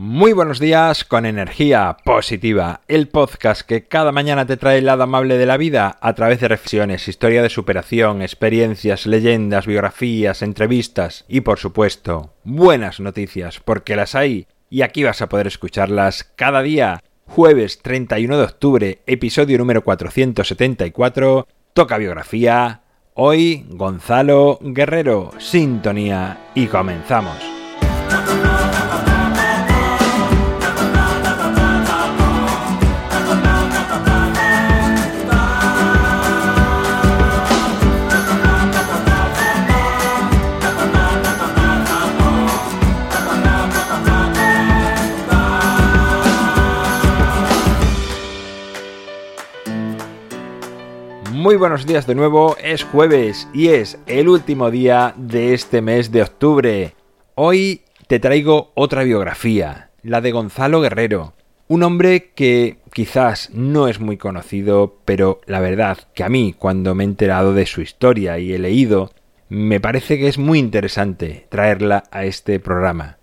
Muy buenos días con energía positiva, el podcast que cada mañana te trae el lado amable de la vida a través de reflexiones, historia de superación, experiencias, leyendas, biografías, entrevistas y por supuesto buenas noticias porque las hay y aquí vas a poder escucharlas cada día. Jueves 31 de octubre, episodio número 474, toca biografía. Hoy Gonzalo Guerrero, sintonía y comenzamos. Muy buenos días de nuevo, es jueves y es el último día de este mes de octubre. Hoy te traigo otra biografía, la de Gonzalo Guerrero, un hombre que quizás no es muy conocido, pero la verdad que a mí cuando me he enterado de su historia y he leído, me parece que es muy interesante traerla a este programa.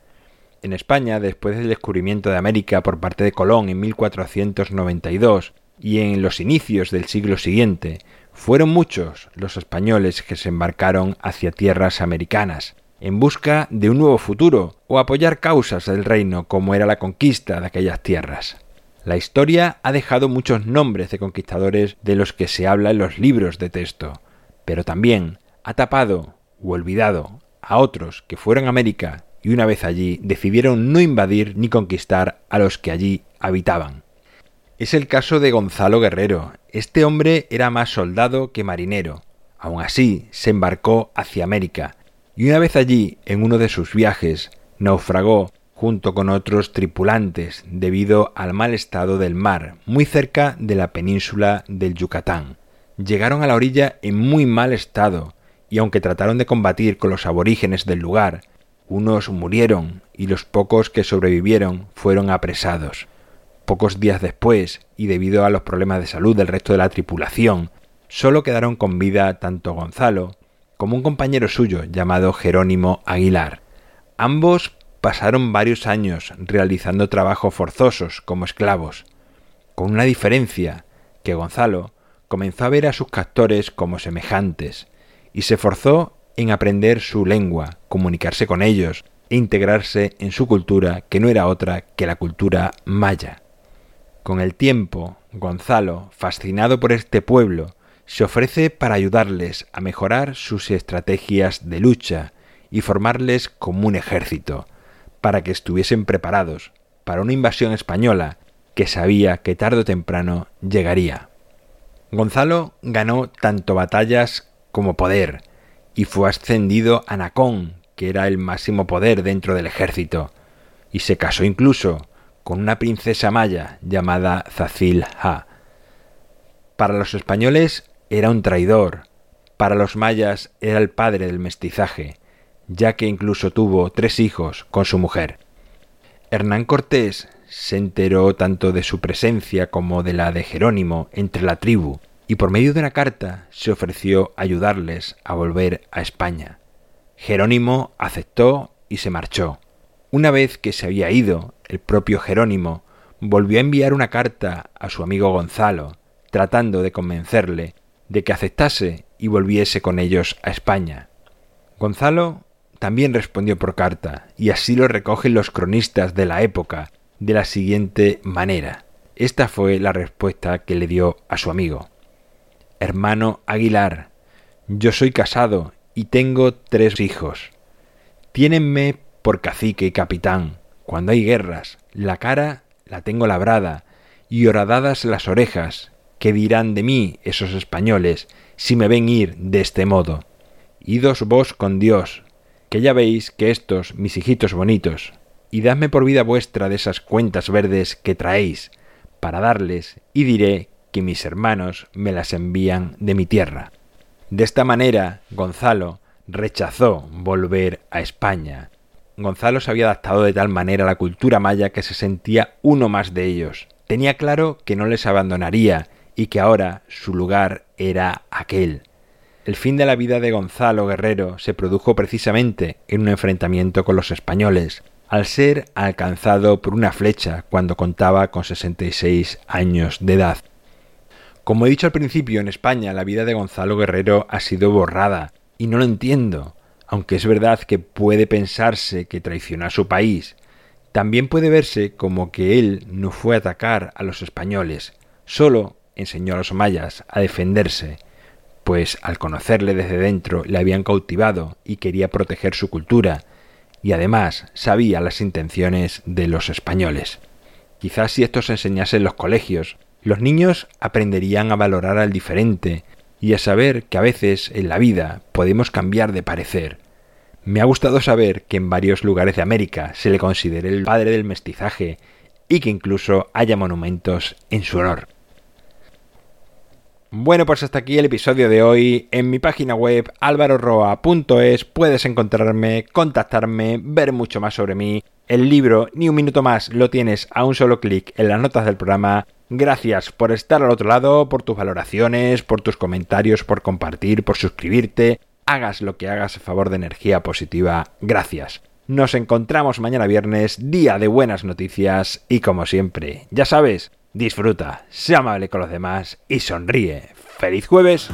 En España, después del descubrimiento de América por parte de Colón en 1492, y en los inicios del siglo siguiente, fueron muchos los españoles que se embarcaron hacia tierras americanas, en busca de un nuevo futuro o apoyar causas del reino como era la conquista de aquellas tierras. La historia ha dejado muchos nombres de conquistadores de los que se habla en los libros de texto, pero también ha tapado u olvidado a otros que fueron a América y una vez allí decidieron no invadir ni conquistar a los que allí habitaban. Es el caso de Gonzalo Guerrero. Este hombre era más soldado que marinero. Aun así, se embarcó hacia América, y una vez allí, en uno de sus viajes, naufragó junto con otros tripulantes debido al mal estado del mar, muy cerca de la península del Yucatán. Llegaron a la orilla en muy mal estado, y aunque trataron de combatir con los aborígenes del lugar, unos murieron y los pocos que sobrevivieron fueron apresados. Pocos días después, y debido a los problemas de salud del resto de la tripulación, solo quedaron con vida tanto Gonzalo como un compañero suyo llamado Jerónimo Aguilar. Ambos pasaron varios años realizando trabajos forzosos como esclavos, con una diferencia, que Gonzalo comenzó a ver a sus captores como semejantes, y se forzó en aprender su lengua, comunicarse con ellos e integrarse en su cultura, que no era otra que la cultura maya. Con el tiempo, Gonzalo, fascinado por este pueblo, se ofrece para ayudarles a mejorar sus estrategias de lucha y formarles como un ejército, para que estuviesen preparados para una invasión española que sabía que tarde o temprano llegaría. Gonzalo ganó tanto batallas como poder, y fue ascendido a Nacón, que era el máximo poder dentro del ejército, y se casó incluso con una princesa maya llamada Zacil Ha. Para los españoles era un traidor, para los mayas era el padre del mestizaje, ya que incluso tuvo tres hijos con su mujer. Hernán Cortés se enteró tanto de su presencia como de la de Jerónimo entre la tribu, y por medio de una carta se ofreció ayudarles a volver a España. Jerónimo aceptó y se marchó. Una vez que se había ido, el propio Jerónimo volvió a enviar una carta a su amigo Gonzalo, tratando de convencerle de que aceptase y volviese con ellos a España. Gonzalo también respondió por carta, y así lo recogen los cronistas de la época de la siguiente manera. Esta fue la respuesta que le dio a su amigo. Hermano Aguilar, yo soy casado y tengo tres hijos. Tiénenme por cacique y capitán, cuando hay guerras, la cara la tengo labrada y horadadas las orejas. ¿Qué dirán de mí esos españoles si me ven ir de este modo? Idos vos con Dios, que ya veis que estos, mis hijitos bonitos, y dadme por vida vuestra de esas cuentas verdes que traéis, para darles, y diré que mis hermanos me las envían de mi tierra. De esta manera, Gonzalo rechazó volver a España, Gonzalo se había adaptado de tal manera a la cultura maya que se sentía uno más de ellos. Tenía claro que no les abandonaría y que ahora su lugar era aquel. El fin de la vida de Gonzalo Guerrero se produjo precisamente en un enfrentamiento con los españoles, al ser alcanzado por una flecha cuando contaba con 66 años de edad. Como he dicho al principio, en España la vida de Gonzalo Guerrero ha sido borrada, y no lo entiendo, aunque es verdad que puede pensarse que traicionó a su país, también puede verse como que él no fue a atacar a los españoles, solo enseñó a los mayas a defenderse, pues al conocerle desde dentro le habían cautivado y quería proteger su cultura, y además sabía las intenciones de los españoles. Quizás si esto se enseñase en los colegios, los niños aprenderían a valorar al diferente y a saber que a veces en la vida podemos cambiar de parecer. Me ha gustado saber que en varios lugares de América se le considere el padre del mestizaje y que incluso haya monumentos en su honor. Bueno, pues hasta aquí el episodio de hoy. En mi página web alvaroroa.es puedes encontrarme, contactarme, ver mucho más sobre mí. El libro Ni un minuto más lo tienes a un solo clic en las notas del programa Gracias por estar al otro lado, por tus valoraciones, por tus comentarios, por compartir, por suscribirte. Hagas lo que hagas a favor de energía positiva. Gracias. Nos encontramos mañana viernes, día de buenas noticias y como siempre, ya sabes, disfruta, sea amable con los demás y sonríe. ¡Feliz jueves!